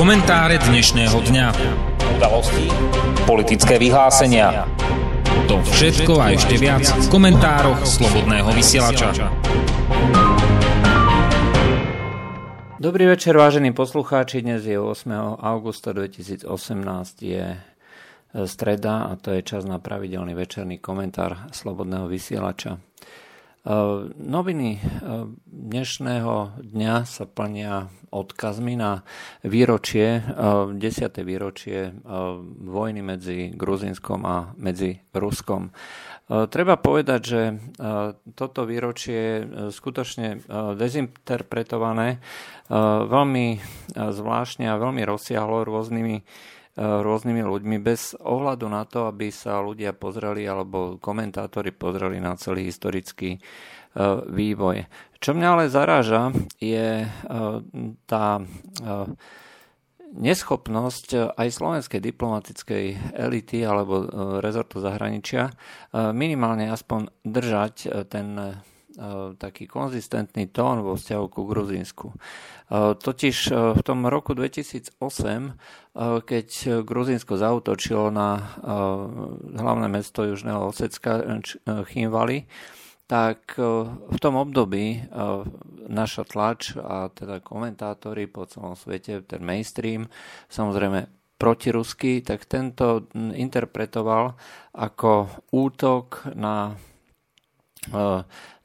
Komentáre dnešného dňa. Udalosti, politické vyhlásenia. To všetko a ešte viac v komentároch Slobodného vysielača. Dobrý večer, vážení poslucháči. Dnes je 8. augusta 2018. Je streda a to je čas na pravidelný večerný komentár Slobodného vysielača. Eh, noviny eh, dnešného dňa sa plnia odkazmi na výročie, 10. Eh, výročie vojny medzi Gruzinskom a medzi Ruskom. Treba povedať, že toto výročie je skutočne dezinterpretované veľmi zvláštne a veľmi rozsiahlo rôznymi rôznymi ľuďmi bez ohľadu na to, aby sa ľudia pozreli alebo komentátori pozreli na celý historický e, vývoj. Čo mňa ale zaráža, je e, tá neschopnosť aj slovenskej diplomatickej elity alebo rezortu zahraničia minimálne aspoň držať ten taký konzistentný tón vo vzťahu ku Gruzínsku. Totiž v tom roku 2008, keď Gruzínsko zautočilo na hlavné mesto Južného Osecka Chimvali, tak v tom období naša tlač a teda komentátori po celom svete, ten mainstream, samozrejme protirusky, tak tento interpretoval ako útok na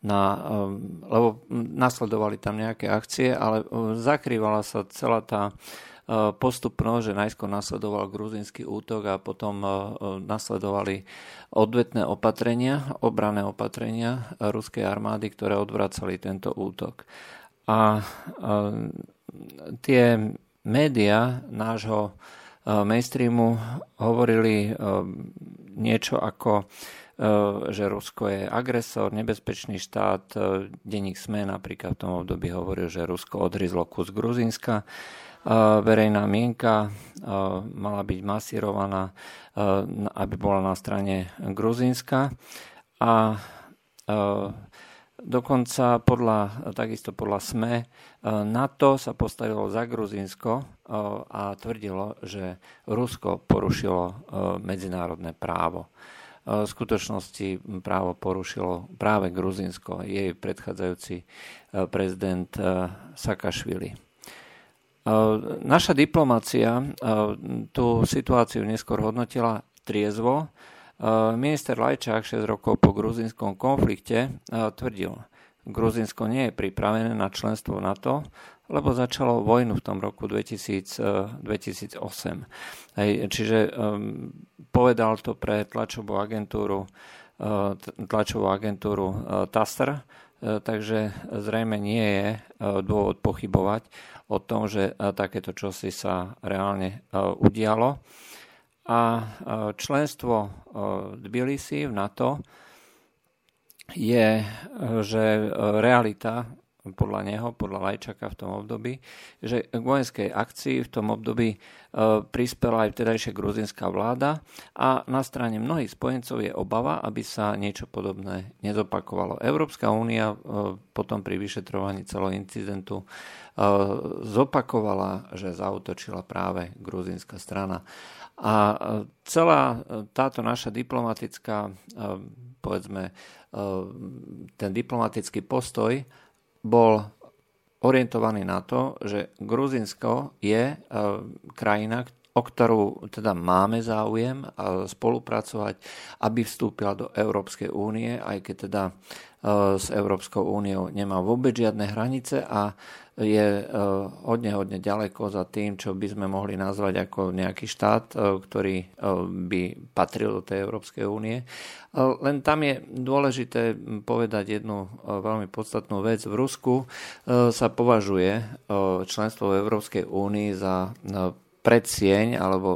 na, um, lebo nasledovali tam nejaké akcie, ale uh, zakrývala sa celá tá uh, postupnosť, že najskôr nasledoval gruzinský útok a potom uh, nasledovali odvetné opatrenia, obrané opatrenia ruskej armády, ktoré odvracali tento útok. A tie médiá nášho mainstreamu hovorili niečo ako Eh, že Rusko je agresor, nebezpečný štát. Eh, denník SME napríklad v tom období hovoril, že Rusko odrizlo kus Gruzínska. Eh, verejná mienka mala byť masírovaná, aby bola na strane Gruzínska. A dokonca podľa, takisto podľa SME NATO sa postavilo za Gruzínsko a tvrdilo, že Rusko porušilo medzinárodné právo v skutočnosti právo porušilo práve Gruzinsko, jej predchádzajúci e, prezident e, Sakašvili. E, naša diplomácia tú situáciu neskôr hodnotila triezvo. Minister Lajčák 6 rokov po gruzinskom konflikte tvrdil, Gruzinsko nie je pripravené na členstvo NATO, lebo začalo vojnu v tom roku 2000, 2008. Hej, čiže um, povedal to pre tlačovú agentúru, tlačovú agentúru TASR, takže zrejme nie je dôvod pochybovať o tom, že takéto čosi sa reálne udialo. A uh, členstvo uh, Tbilisi v NATO je, že realita podľa neho, podľa Lajčaka v tom období, že k vojenskej akcii v tom období e, prispela aj vtedajšia gruzinská vláda a na strane mnohých spojencov je obava, aby sa niečo podobné nezopakovalo. Európska únia e, potom pri vyšetrovaní celého incidentu e, zopakovala, že zautočila práve gruzinská strana. A celá táto naša diplomatická, povedzme, ten diplomatický postoj bol orientovaný na to, že Gruzinsko je e, krajina, o ktorú teda máme záujem spolupracovať, aby vstúpila do Európskej únie, aj keď teda e, s Európskou úniou nemá vôbec žiadne hranice a je e, hodne, hodne ďaleko za tým, čo by sme mohli nazvať ako nejaký štát, e, ktorý by patril do tej Európskej únie. Len tam je dôležité povedať jednu veľmi podstatnú vec. V Rusku sa považuje členstvo v Európskej únii za predsieň alebo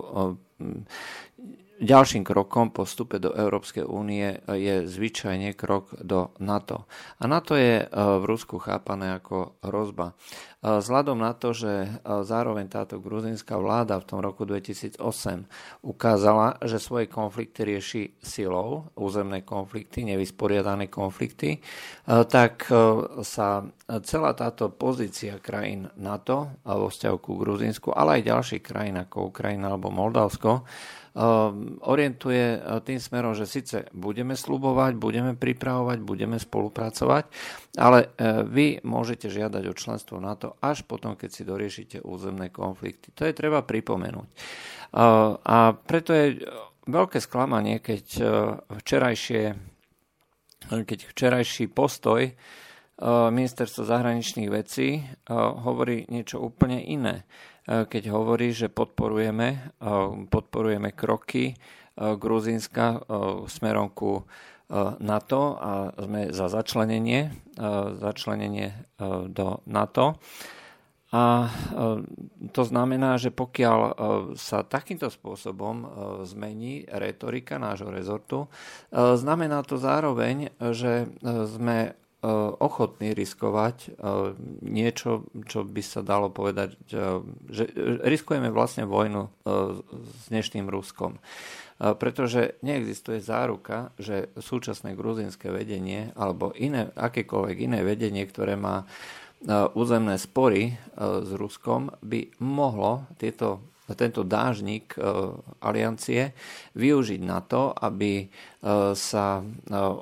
Ďalším krokom po vstupe do Európskej únie je zvyčajne krok do NATO. A NATO je e, v Rusku chápané ako hrozba. Vzhľadom na to, že zároveň táto gruzinská vláda v tom roku 2008 ukázala, že svoje konflikty rieši silou, územné konflikty, nevysporiadané konflikty, tak sa celá táto pozícia krajín NATO vo vzťahu ku Gruzinsku, ale aj ďalších krajín ako Ukrajina alebo Moldavsko, orientuje e, tým smerom, že síce budeme slubovať, budeme pripravovať, budeme spolupracovať, ale e, vy môžete žiadať o členstvo NATO až potom, keď si doriešite územné konflikty. To je treba pripomenúť. E, a preto je veľké sklamanie, keď včerajšie keď včerajší postoj ministerstva zahraničných vecí hovorí niečo úplne iné. E, keď hovorí, že podporujeme, e, podporujeme kroky e, Gruzínska smerom ku NATO a sme za začlenenie, začlenenie do NATO. A to znamená, že pokiaľ sa takýmto spôsobom zmení retorika nášho rezortu, znamená to zároveň, že sme ochotní riskovať eh, niečo, čo by sa dalo povedať, eh, že riskujeme vlastne vojnu s dnešným Ruskom. Pretože neexistuje záruka, že súčasné gruzinské vedenie alebo iné, akékoľvek iné vedenie, ktoré má územné spory s Ruskom, by mohlo tieto tento dážnik e, aliancie využiť na to, aby e, sa e,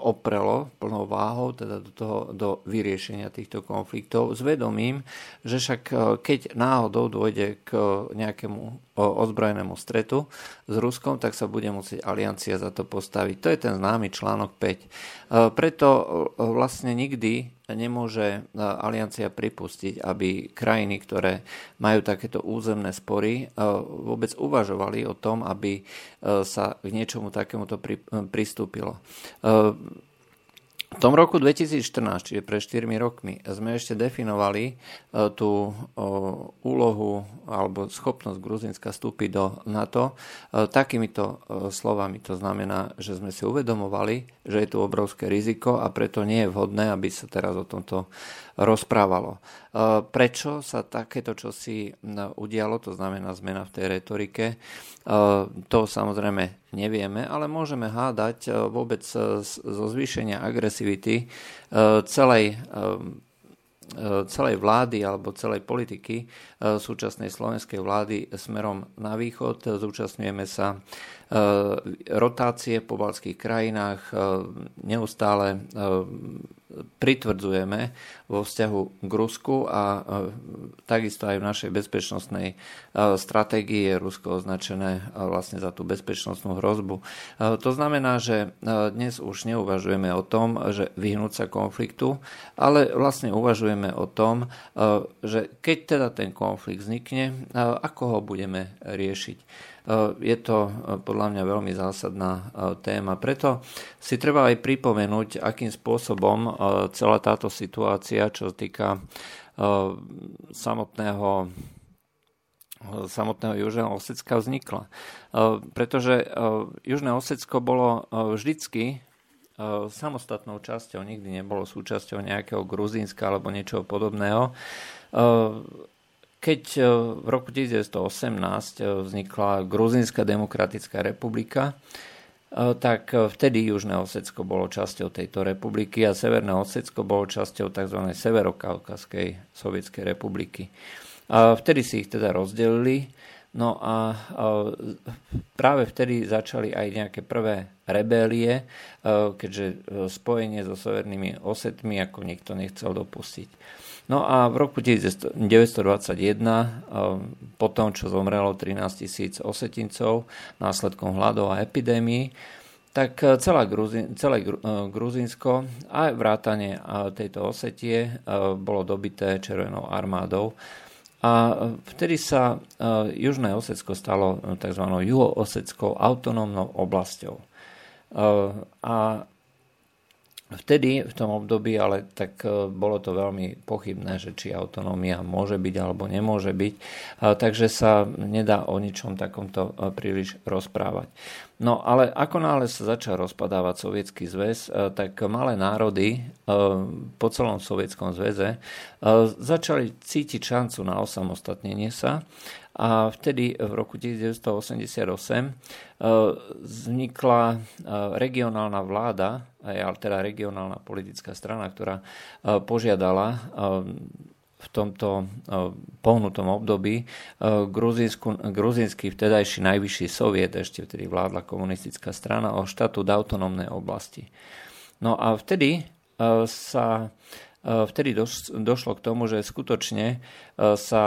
oprelo plnou váhou teda do, toho, do vyriešenia týchto konfliktov s vedomím, že však keď náhodou dôjde k nejakému ozbrojenému stretu s Ruskom, tak sa bude musieť aliancia za to postaviť. To je ten známy článok 5. Preto vlastne nikdy nemôže aliancia pripustiť, aby krajiny, ktoré majú takéto územné spory, vôbec uvažovali o tom, aby sa k niečomu takémuto pristúpilo. V tom roku 2014, čiže pre 4 rokmi, sme ešte definovali e, tú úlohu alebo schopnosť Gruzinska vstúpiť do NATO e, takýmito e, slovami. To znamená, že sme si uvedomovali, že je tu obrovské riziko a preto nie je vhodné, aby sa teraz o tomto rozprávalo. Prečo sa takéto čosi udialo, to znamená zmena v tej retorike, to samozrejme nevieme, ale môžeme hádať vôbec zo zvýšenia agresivity celej celej vlády alebo celej politiky súčasnej slovenskej vlády smerom na východ. Zúčastňujeme sa rotácie po balských krajinách, neustále pritvrdzujeme vo vzťahu k Rusku a e, takisto aj v našej bezpečnostnej e, stratégii je Rusko označené e, vlastne za tú bezpečnostnú hrozbu. To znamená, že dnes už neuvažujeme o tom, že vyhnúť sa konfliktu, ale vlastne uvažujeme o tom, že keď teda ten konflikt vznikne, ako ho budeme riešiť. Je to podľa mňa veľmi zásadná téma. Preto si treba aj pripomenúť, akým spôsobom celá táto situácia, čo týka samotného samotného Južného Osecka vznikla. Pretože Južné Osecko bolo vždycky samostatnou časťou, nikdy nebolo súčasťou nejakého Gruzínska alebo niečoho podobného. Keď e, v roku 1918 e, vznikla Gruzínska demokratická republika, e, tak vtedy Južné Osecko bolo časťou tejto republiky a Severné Osecko bolo časťou tzv. Severokaukaskej sovietskej republiky. A vtedy si ich teda rozdelili, no a práve vtedy začali aj nejaké prvé rebélie, keďže spojenie so severnými osetmi ako nikto nechcel dopustiť. No a v roku 1921, po tom, čo zomrelo 13 tisíc osetincov následkom hladov a epidémií, tak e, celá Gruzin, celé e, Gruzinsko a vrátanie tejto Osetie bolo dobité Červenou armádou. A vtedy sa Južné Osecko stalo tzv. juhooseckou autonómnou oblasťou. A Vtedy, v tom období, ale tak e, bolo to veľmi pochybné, že či autonómia môže byť alebo nemôže byť, takže sa nedá o ničom takomto e, príliš rozprávať. No ale ako náhle sa začal rozpadávať sovietský zväz, e, tak malé národy e, po celom sovietskom zväze e, začali cítiť šancu na osamostatnenie sa a vtedy v roku 1988 vznikla regionálna vláda, teda regionálna politická strana, ktorá požiadala v tomto pohnutom období gruzínsky vtedajší najvyšší soviet, ešte vtedy vládla komunistická strana, o štatút autonómnej oblasti. No a vtedy sa vtedy došlo k tomu, že skutočne sa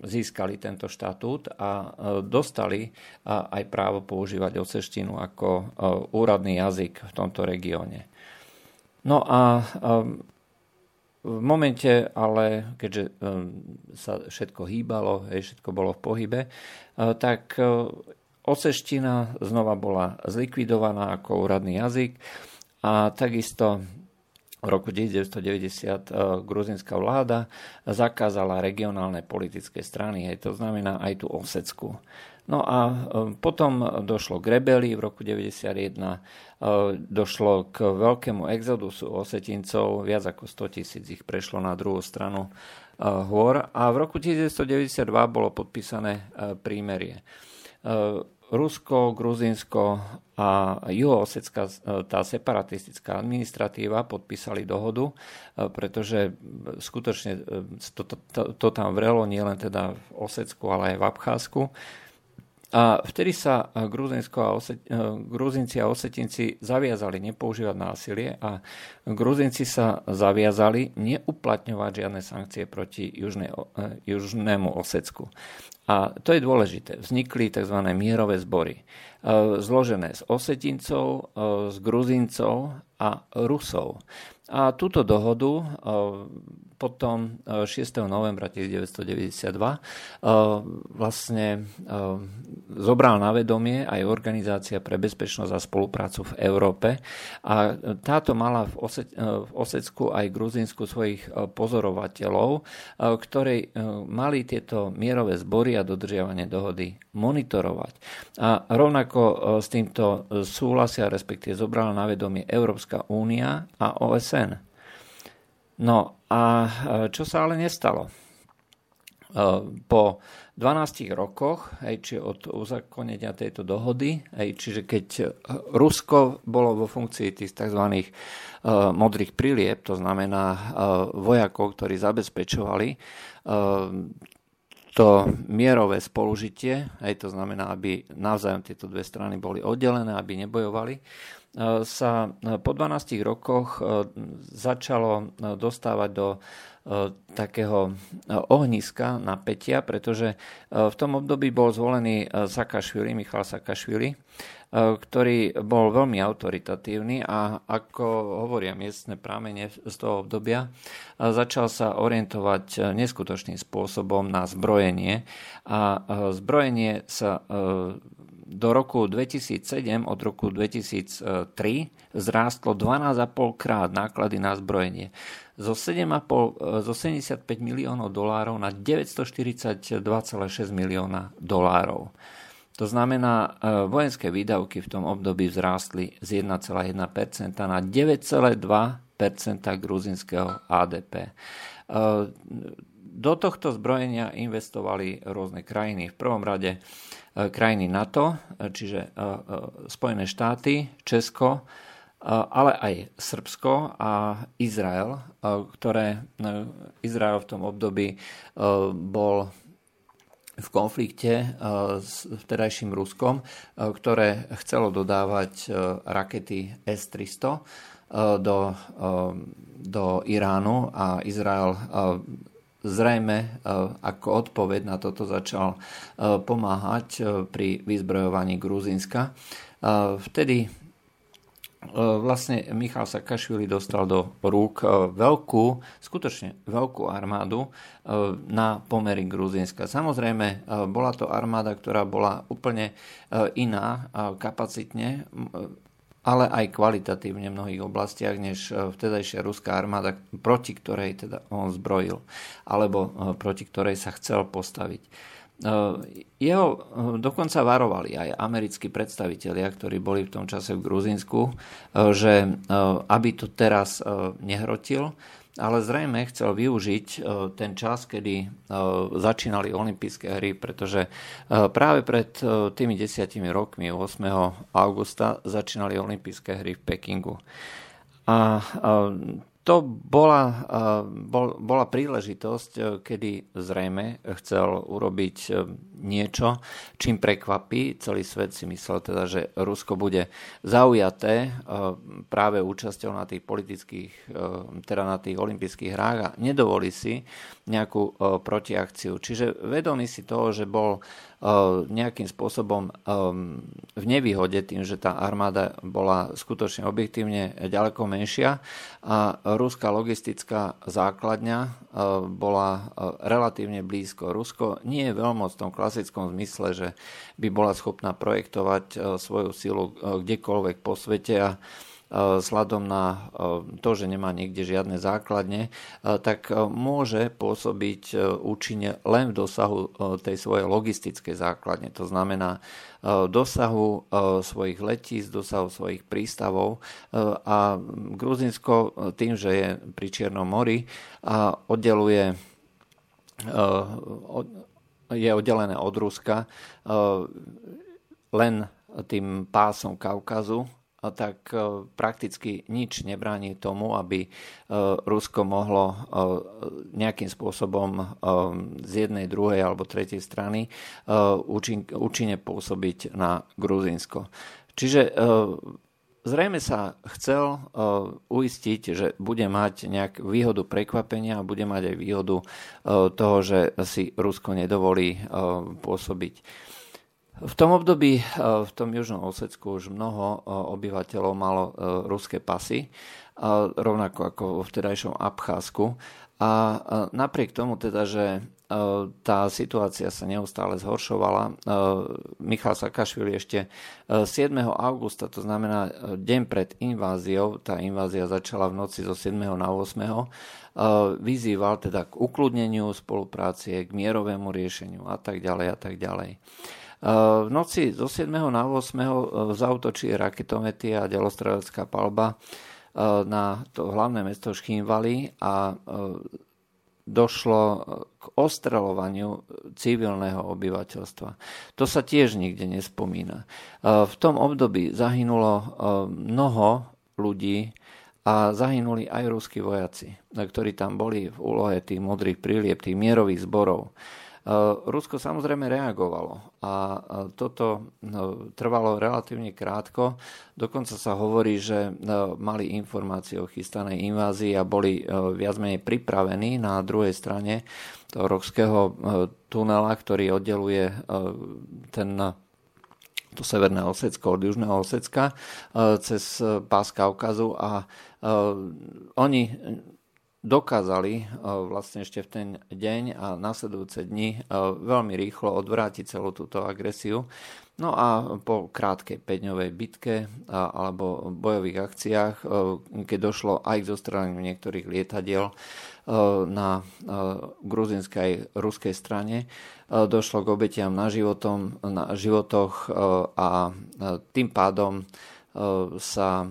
získali tento štatút a dostali aj právo používať oseštinu ako úradný jazyk v tomto regióne. No a v momente ale, keďže sa všetko hýbalo, všetko bolo v pohybe, tak oseština znova bola zlikvidovaná ako úradný jazyk a takisto v roku 1990 eh, gruzinská vláda zakázala regionálne politické strany, hej, to znamená aj tú Osecku. No a e, potom došlo k rebelii v roku 1991, e, došlo k veľkému exodusu osetincov, viac ako 100 tisíc ich prešlo na druhú stranu e, hôr a v roku 1992 bolo podpísané prímerie. Rusko, Gruzinsko a Juhoosecká, tá separatistická administratíva podpísali dohodu, pretože skutočne to, to, to tam vrelo nielen teda v Osecku, ale aj v Abcházsku. A vtedy sa eh, a Oset, eh, Gruzinci a Osetinci zaviazali nepoužívať násilie a Gruzinci sa zaviazali neuplatňovať žiadne sankcie proti južnej, eh, južnému Osecku. A to je dôležité. Vznikli tzv. mierové zbory, zložené z Osetincov, z Gruzincov a Rusov. A túto dohodu potom 6. E, novembra 1992 e, vlastne e, zobral na vedomie aj Organizácia pre bezpečnosť a spoluprácu v Európe a táto mala v, Osecku aj Gruzínsku svojich pozorovateľov, ktorí mali tieto mierové zbory a dodržiavanie dohody monitorovať. A rovnako s týmto súhlasia, respektíve zobrala na vedomie Európska únia a OSN. No a e, čo sa ale nestalo? E, po 12 rokoch, hej, či od uzakonenia tejto dohody, hej, čiže keď Rusko bolo vo funkcii tých tzv. E, modrých prilieb, to znamená vojakov, ktorí zabezpečovali to mierové spolužitie, hej, to znamená, aby navzájom tieto dve strany boli oddelené, aby nebojovali, sa e, po 12 rokoch e, začalo dostávať do takého ohniska napätia, pretože v tom období bol zvolený Sakašvili, Michal Sakašvili, ktorý bol veľmi autoritatívny a ako hovoria miestne prámene z toho obdobia, začal sa orientovať neskutočným spôsobom na zbrojenie a zbrojenie sa do roku 2007 od roku 2003 zrástlo 12,5 krát náklady na zbrojenie. Zo, 7,5, zo 75 miliónov dolárov na 942,6 milióna dolárov. To znamená, e, vojenské výdavky v tom období vzrástli z 1,1% na 9,2% gruzinského ADP. Do tohto zbrojenia investovali rôzne krajiny. V prvom rade E, krajiny NATO, e, čiže e, Spojené štáty, Česko, ale aj Srbsko a Izrael, ktoré Izrael v tom období bol v konflikte s vtedajším Ruskom, ktoré chcelo dodávať rakety S-300 do, do Iránu a Izrael zrejme e, ako odpoveď na toto začal e, pomáhať e, pri vyzbrojovaní Gruzínska. Vtedy vlastne Michal Sakašvili dostal do rúk veľkú, skutočne veľkú armádu na pomery Gruzínska. Samozrejme, bola to armáda, ktorá bola úplne iná kapacitne ale aj kvalitatívne v mnohých oblastiach, než e, vtedajšia ruská armáda, proti ktorej teda on zbrojil, alebo e, proti ktorej sa chcel postaviť. jeho dokonca varovali aj americkí predstavitelia, ktorí boli v tom čase v Gruzínsku, že aby to teraz nehrotil, ale zrejme chcel využiť ten čas, kedy začínali olympijské hry, pretože práve pred tými desiatimi rokmi, 8. augusta, začínali olympijské hry v Pekingu. A to bola, bol, bola príležitosť, e, kedy zrejme chcel urobiť e, niečo, čím prekvapí. Celý svet si myslel teda, že Rusko bude zaujaté práve účasťou na tých politických, teda na tých olympijských hrách a nedovolí si nejakú protiakciu. Čiže vedomý si toho, že bol nejakým spôsobom v nevýhode tým, že tá armáda bola skutočne objektívne ďaleko menšia a ruská logistická základňa bola relatívne blízko. Rusko nie je veľmoc v tom klasickom zmysle, že by bola schopná projektovať svoju silu kdekoľvek po svete a vzhľadom na to, že nemá niekde žiadne základne, tak môže pôsobiť účinne len v dosahu tej svojej logistickej základne. To znamená dosahu svojich letíc, dosahu svojich prístavov a Gruzinsko tým, že je pri Čiernom mori a oddeluje je oddelené od Ruska len tým pásom Kaukazu, tak e, prakticky nič nebráni tomu, aby e, Rusko mohlo e, nejakým spôsobom z jednej, druhej alebo tretej strany účinne pôsobiť na Gruzínsko. Čiže zrejme sa chcel uistiť, že bude mať nejak výhodu prekvapenia a bude mať aj výhodu toho, že si Rusko nedovolí pôsobiť. V tom období, eh, v tom južnom Osecku už mnoho eh, obyvateľov malo eh, ruské pasy, rovnako ako vo vtedajšom Abcházsku. A napriek tomu teda, že tá situácia sa neustále zhoršovala. Michal Sakašvili ešte 7. augusta, to znamená deň pred inváziou, tá invázia začala v noci zo 7. na 8. vyzýval teda k ukludneniu spoluprácie, k mierovému riešeniu a tak ďalej a tak ďalej. V noci zo 7. na 8. E, zautočí raketomety a delostrelecká palba e, na to hlavné mesto Šchínvali a e, došlo k ostreľovaniu civilného obyvateľstva. To sa tiež nikde nespomína. V tom období zahynulo mnoho ľudí a zahynuli aj ruskí vojaci, ktorí tam boli v úlohe tých modrých prílieb, tých mierových zborov. Eh, Rusko samozrejme reagovalo a toto no, trvalo relatívne krátko. Dokonca sa hovorí, že mali informácie o chystanej invázii a boli viac menej pripravení na druhej strane toho rohského tunela, ktorý oddeluje ten to severné Osecko od južného Osecka cez pás Kaukazu a oni dokázali eh, vlastne ešte v ten deň a nasledujúce dni eh, veľmi rýchlo odvrátiť celú túto agresiu. No a po krátkej 5-dňovej bitke alebo bojových akciách, eh, keď došlo aj k zostreleniu niektorých lietadiel na gruzinskej ruskej strane, došlo k obetiam na, životom, na životoch a tým pádom sa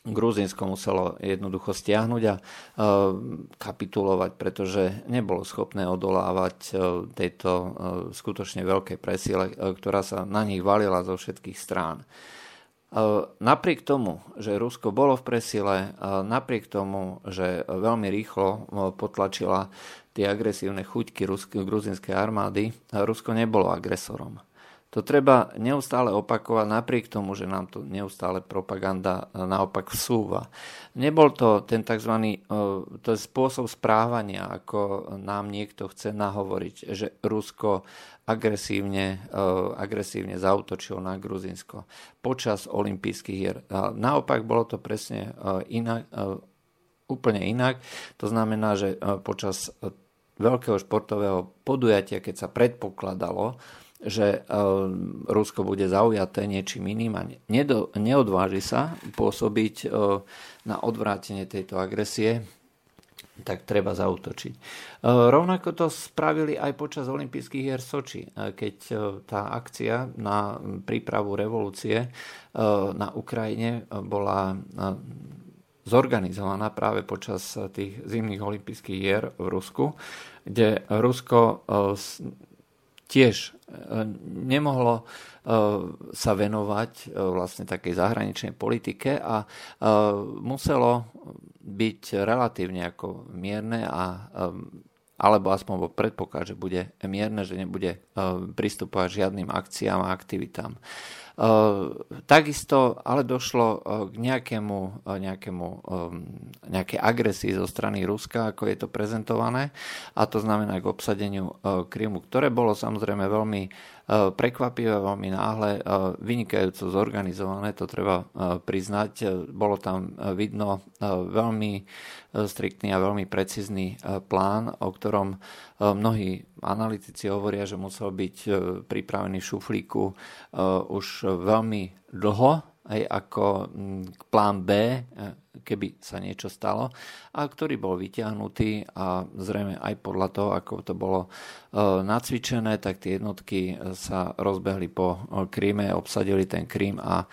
Gruzínsko muselo jednoducho stiahnuť a e, kapitulovať, pretože nebolo schopné odolávať e, tejto e, skutočne veľkej presile, ktorá sa na nich valila zo všetkých strán. Napriek tomu, že Rusko bolo v presile, napriek tomu, že veľmi rýchlo potlačila tie agresívne chuťky gruzinskej armády, Rusko nebolo agresorom. To treba neustále opakovať napriek tomu, že nám to neustále propaganda e, naopak vsúva. Nebol to ten tzv. E, to je spôsob správania, ako nám niekto chce nahovoriť, že Rusko agresívne, e, agresívne zautočilo na Gruzinsko počas olympijských hier. Naopak bolo to presne inak, úplne inak. To znamená, že počas veľkého športového podujatia, keď sa predpokladalo, že eh, Rusko bude zaujaté niečím iným a neodváži sa pôsobiť eh, na odvrátenie tejto agresie, tak treba zautočiť. Rovnako to spravili aj počas olympijských hier Soči, keď tá akcia na prípravu revolúcie na Ukrajine bola zorganizovaná práve počas tých zimných olympijských hier v Rusku, kde Rusko tiež e, nemohlo e, sa venovať e, vlastne takej zahraničnej politike a muselo byť relatívne ako mierne a alebo aspoň vo predpoklad, že bude mierne, že nebude pristupovať žiadnym akciám a aktivitám. Takisto ale došlo k nejakému, nejakému, nejakej agresii zo strany Ruska, ako je to prezentované, a to znamená k obsadeniu Krymu, ktoré bolo samozrejme veľmi prekvapivé, veľmi náhle, vynikajúco zorganizované, to treba priznať. Bolo tam vidno veľmi striktný a veľmi precízny plán, o ktorom mnohí analytici hovoria, že musel byť pripravený v šuflíku už veľmi dlho, aj ako plán B, keby sa niečo stalo, a ktorý bol vyťahnutý a zrejme aj podľa toho, ako to bolo e, nacvičené, tak tie jednotky sa rozbehli po Kríme, obsadili ten Krím a e,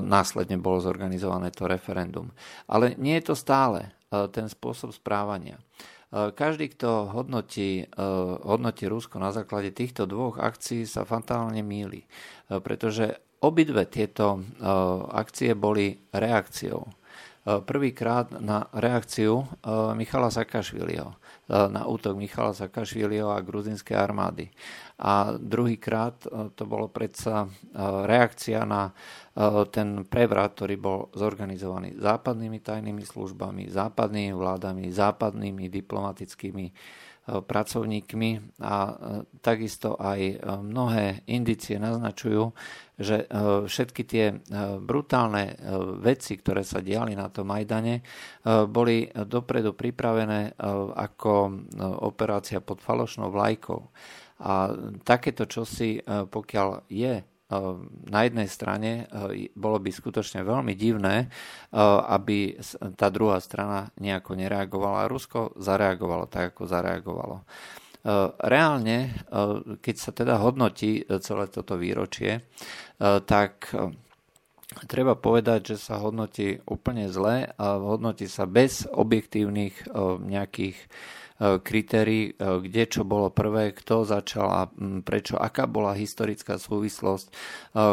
následne bolo zorganizované to referendum. Ale nie je to stále e, ten spôsob správania. Každý, kto hodnotí, hodnotí Rusko na základe týchto dvoch akcií, sa fatálne míli, pretože obidve tieto akcie boli reakciou Eh, prvýkrát na reakciu eh, Michala Sakašviliho, eh, na útok Michala Sakašviliho a gruzinskej armády. A druhýkrát to bolo predsa reakcia na ten prevrat, ktorý bol zorganizovaný západnými tajnými službami, západnými vládami, západnými diplomatickými pracovníkmi a e, takisto aj e, mnohé indicie naznačujú, že e, všetky tie brutálne veci, ktoré sa diali na tom Majdane, boli dopredu pripravené ako operácia pod falošnou vlajkou. A takéto čosi, pokiaľ je na jednej strane bolo by skutočne veľmi divné, aby tá druhá strana nejako nereagovala. Rusko zareagovalo tak, ako zareagovalo. Reálne, keď sa teda hodnotí celé toto výročie, tak treba povedať, že sa hodnotí úplne zle a hodnotí sa bez objektívnych nejakých kritérií, e, kde čo bolo prvé, kto začal a prečo, aká bola historická súvislosť, e,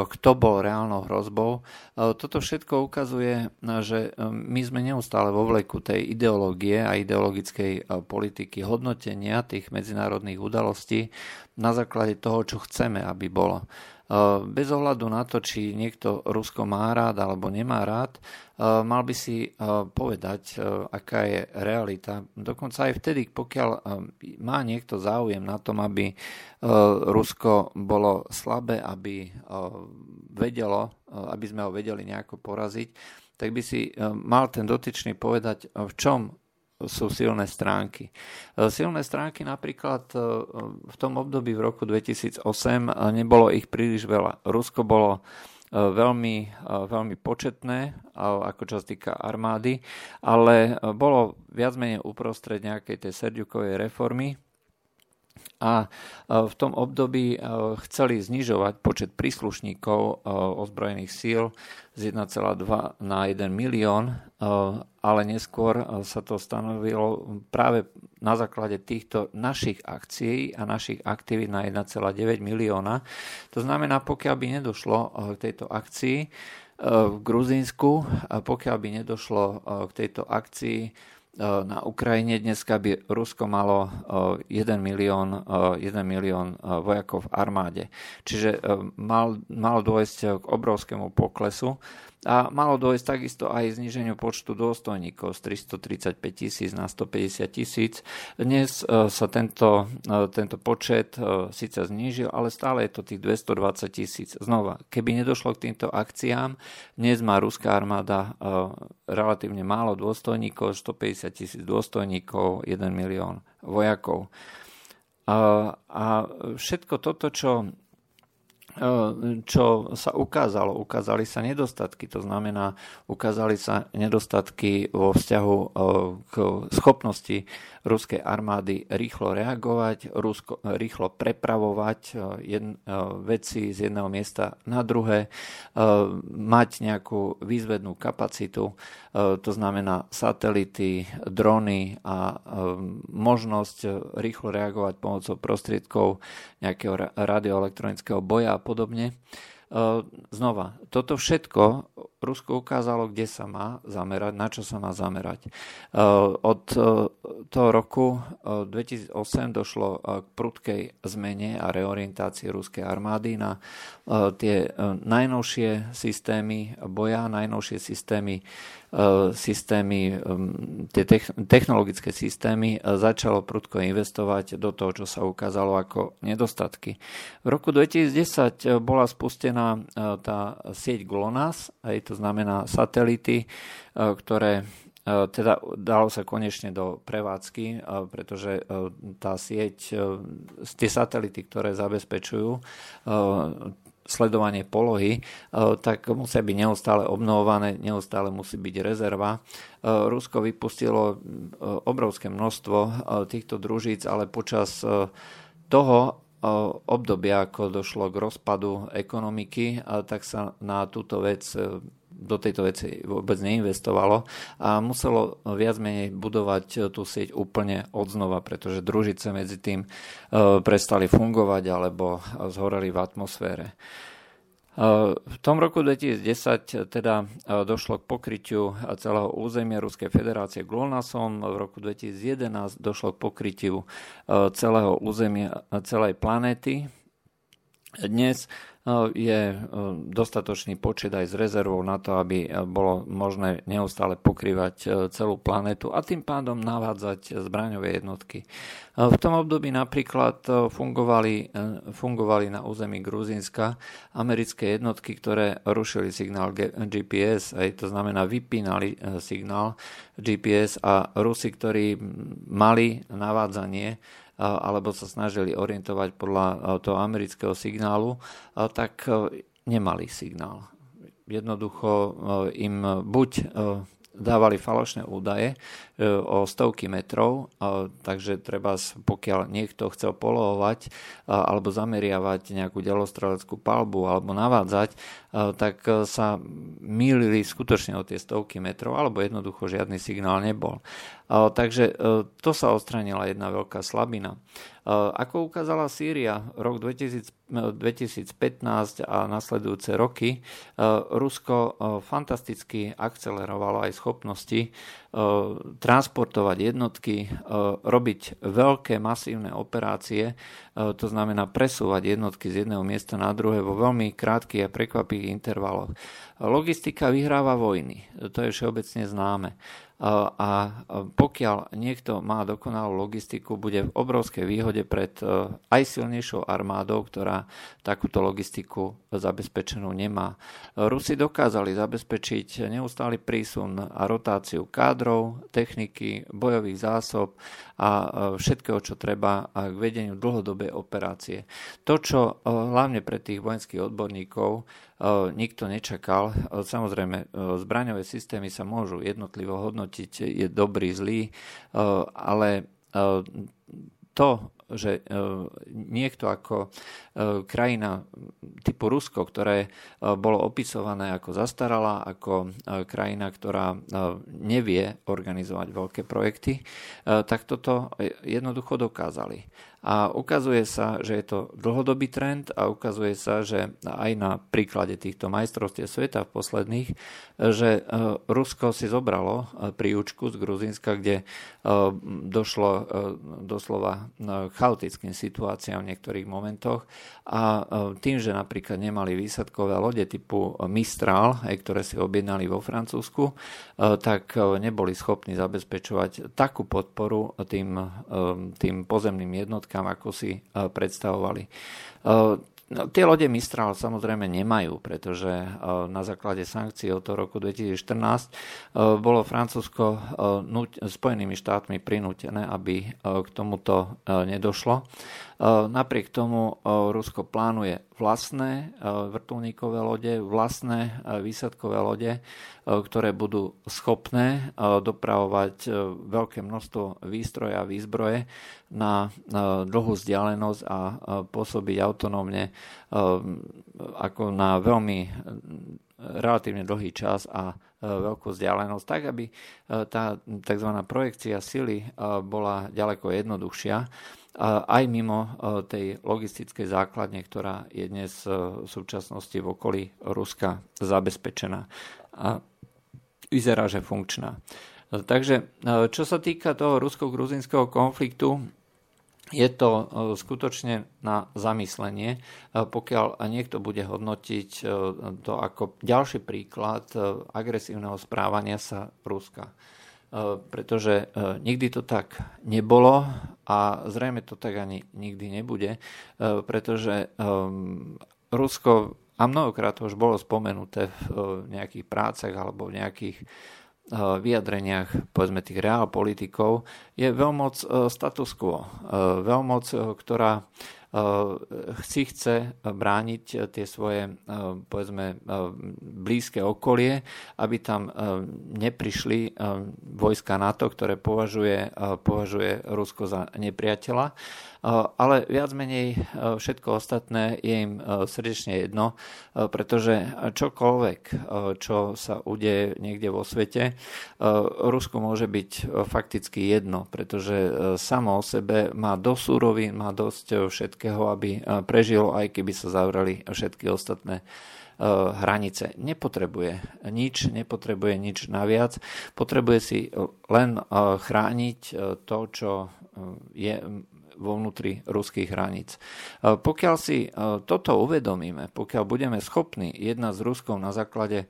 kto bol reálnou hrozbou. Toto všetko ukazuje, že my sme neustále vo vleku tej ideológie a ideologickej politiky hodnotenia tých medzinárodných udalostí na základe toho, čo chceme, aby bolo. Bez ohľadu na to, či niekto Rusko má rád alebo nemá rád, mal by si povedať, aká je realita. Dokonca aj vtedy, pokiaľ má niekto záujem na tom, aby Rusko bolo slabé, aby vedelo, aby sme ho vedeli nejako poraziť, tak by si mal ten dotyčný povedať, v čom sú silné stránky. E, silné stránky napríklad e, v tom období v roku 2008 e, nebolo ich príliš veľa. Rusko bolo veľmi, veľmi početné, ako čo sa týka armády, ale bolo viac menej uprostred nejakej tej Serdiukovej reformy, a v tom období chceli znižovať počet príslušníkov ozbrojených síl z 1,2 na 1 milión, ale neskôr sa to stanovilo práve na základe týchto našich akcií a našich aktivít na 1,9 milióna. To znamená, pokiaľ by nedošlo k tejto akcii v Gruzínsku, pokiaľ by nedošlo k tejto akcii na Ukrajine dneska by Rusko malo 1 eh, milión, 1 eh, milión vojakov v armáde. Čiže mal, mal dôjsť k obrovskému poklesu a malo dôjsť takisto aj zniženiu počtu dôstojníkov z 335 tisíc na 150 tisíc. Dnes e, sa tento, e, tento počet e, síce znížil, ale stále je to tých 220 tisíc. Znova, keby nedošlo k týmto akciám, dnes má ruská armáda relatívne málo dôstojníkov, 150 tisíc dôstojníkov, 1 milión vojakov. A všetko toto, čo čo sa ukázalo? Ukázali sa nedostatky, to znamená, ukázali sa nedostatky vo vzťahu k schopnosti ruskej armády rýchlo reagovať, Rusko, rýchlo prepravovať jedn, veci z jedného miesta na druhé, mať nejakú výzvednú kapacitu, to znamená satelity, drony a možnosť rýchlo reagovať pomocou prostriedkov nejakého radioelektronického boja podobne. Znova, toto všetko Rusko ukázalo, kde sa má zamerať, na čo sa má zamerať. Od toho roku 2008 došlo k prudkej zmene a reorientácii ruskej armády na tie najnovšie systémy boja, najnovšie systémy systémy, tie technologické systémy začalo prudko investovať do toho, čo sa ukázalo ako nedostatky. V roku 2010 bola spustená tá sieť GLONASS, aj to znamená satelity, ktoré teda dalo sa konečne do prevádzky, pretože tá sieť, tie satelity, ktoré zabezpečujú sledovanie polohy, tak musia byť neustále obnovované, neustále musí byť rezerva. Rusko vypustilo obrovské množstvo týchto družíc, ale počas toho obdobia, ako došlo k rozpadu ekonomiky, tak sa na túto vec do tejto veci vôbec neinvestovalo a muselo viac menej budovať tú sieť úplne odznova, pretože družice medzi tým e, prestali fungovať alebo zhoreli v atmosfére. E, v tom roku 2010 teda e, došlo k pokrytiu celého územia Ruskej federácie GLONASom, v roku 2011 došlo k pokrytiu celého územia celej planéty. Dnes je e, dostatočný počet aj s rezervou na to, aby e, bolo možné neustále pokrývať e, celú planetu a tým pádom navádzať zbraňové jednotky. V tom období napríklad fungovali, fungovali na území Gruzínska americké jednotky, ktoré rušili signál GPS, aj to znamená vypínali signál GPS a Rusi, ktorí mali navádzanie alebo sa snažili orientovať podľa toho amerického signálu, tak nemali signál. Jednoducho im buď dávali falošné údaje o stovky metrov, takže treba, pokiaľ niekto chcel polovať alebo zameriavať nejakú delostreleckú palbu alebo navádzať, tak sa mýlili skutočne o tie stovky metrov alebo jednoducho žiadny signál nebol. Takže to sa odstranila jedna veľká slabina. Ako ukázala Sýria rok 2015 a nasledujúce roky, Rusko fantasticky akcelerovalo aj schopnosti transportovať jednotky, robiť veľké masívne operácie, to znamená presúvať jednotky z jedného miesta na druhé vo veľmi krátkych a prekvapivých intervaloch. Logistika vyhráva vojny, to je všeobecne známe a pokiaľ niekto má dokonalú logistiku, bude v obrovskej výhode pred e, aj silnejšou armádou, ktorá takúto logistiku zabezpečenú nemá. Rusi dokázali zabezpečiť neustály prísun a rotáciu kádrov, techniky, bojových zásob a e, všetkého, čo treba k vedeniu dlhodobej operácie. To, čo e, hlavne pre tých vojenských odborníkov nikto nečakal. Samozrejme, zbraňové systémy sa môžu jednotlivo hodnotiť, je dobrý, zlý, ale to, že niekto ako krajina typu Rusko, ktoré bolo opisované ako zastarala, ako krajina, ktorá nevie organizovať veľké projekty, tak toto jednoducho dokázali. A ukazuje sa, že je to dlhodobý trend a ukazuje sa, že aj na príklade týchto majstrovstiev sveta v posledných, že e, Rusko si zobralo e, príučku z Gruzínska, kde e, došlo doslova chaotickým situáciám v niektorých momentoch a tým, že napríklad nemali výsadkové lode typu Mistral, aj ktoré si objednali vo Francúzsku, tak neboli schopní zabezpečovať takú podporu tým, tým pozemným jednotkám, ako si predstavovali. No, tie lode Mistral samozrejme nemajú, pretože na základe sankcií od toho roku 2014 bolo Francúzsko Spojenými štátmi prinútené, aby k tomuto nedošlo. Napriek tomu Rusko plánuje vlastné vrtulníkové lode, vlastné výsadkové lode, ktoré budú schopné dopravovať veľké množstvo výstroja a výzbroje na dlhú vzdialenosť a pôsobiť autonómne ako na veľmi relatívne dlhý čas a veľkú vzdialenosť, tak aby tá tzv. projekcia sily bola ďaleko jednoduchšia aj mimo tej logistickej základne, ktorá je dnes v súčasnosti v okolí Ruska zabezpečená a vyzerá, že funkčná. Takže čo sa týka toho rusko-gruzinského konfliktu, je to skutočne na zamyslenie, pokiaľ niekto bude hodnotiť to ako ďalší príklad agresívneho správania sa Ruska. E, pretože e, nikdy to tak nebolo a zrejme to tak ani nikdy nebude, e, pretože Rusko, a mnohokrát to už bolo spomenuté v nejakých prácach alebo v nejakých vyjadreniach povedzme tých reál politikov, je veľmoc status quo. Veľmoc, ktorá si chce brániť tie svoje povedzme blízke okolie, aby tam neprišli vojska NATO, ktoré považuje, považuje Rusko za nepriateľa ale viac menej všetko ostatné je im srdečne jedno, pretože čokoľvek, čo sa udeje niekde vo svete, Rusku môže byť fakticky jedno, pretože samo o sebe má dosť súrovín, má dosť všetkého, aby prežilo, aj keby sa zavreli všetky ostatné hranice. Nepotrebuje nič, nepotrebuje nič naviac, potrebuje si len chrániť to, čo je vo vnútri ruských hraníc. E, pokiaľ si e, toto uvedomíme, pokiaľ budeme schopní jednať s Ruskom na základe e,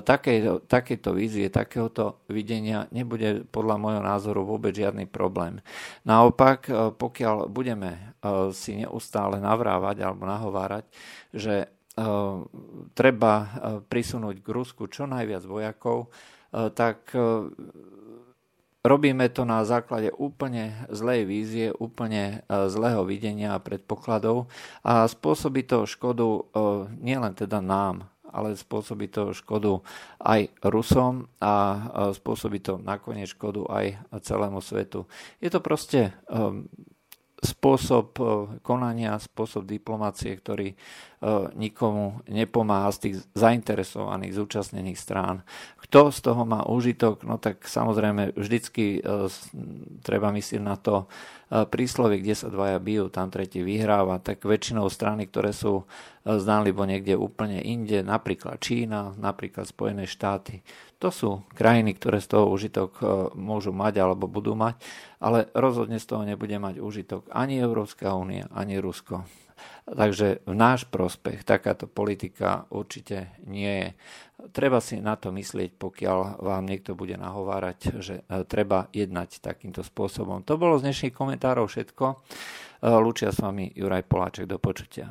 takej, takejto vízie, takéhoto videnia, nebude podľa môjho názoru vôbec žiadny problém. Naopak, pokiaľ budeme si neustále navrávať alebo nahovárať, že treba prisunúť k Rusku čo najviac vojakov, tak Robíme to na základe úplne zlej vízie, úplne e, zlého videnia a predpokladov a spôsobí to škodu e, nielen teda nám, ale spôsobí to škodu aj Rusom a e, spôsobí to nakoniec škodu aj celému svetu. Je to proste spôsob konania, spôsob diplomácie, ktorý nikomu nepomáha z tých zainteresovaných, zúčastnených strán. Kto z toho má úžitok? No tak samozrejme vždycky e, treba myslieť na to e, príslovie, kde sa dvaja bijú, tam tretí vyhráva, tak väčšinou strany, ktoré sú e, zdánlivo niekde úplne inde, napríklad Čína, napríklad Spojené štáty, to sú krajiny, ktoré z toho užitok môžu mať alebo budú mať, ale rozhodne z toho nebude mať užitok ani Európska únia, ani Rusko. Takže v náš prospech takáto politika určite nie je. Treba si na to myslieť, pokiaľ vám niekto bude nahovárať, že e, treba jednať takýmto spôsobom. To bolo z dnešných komentárov všetko. E, Lučia s vami Juraj Poláček. Do počutia.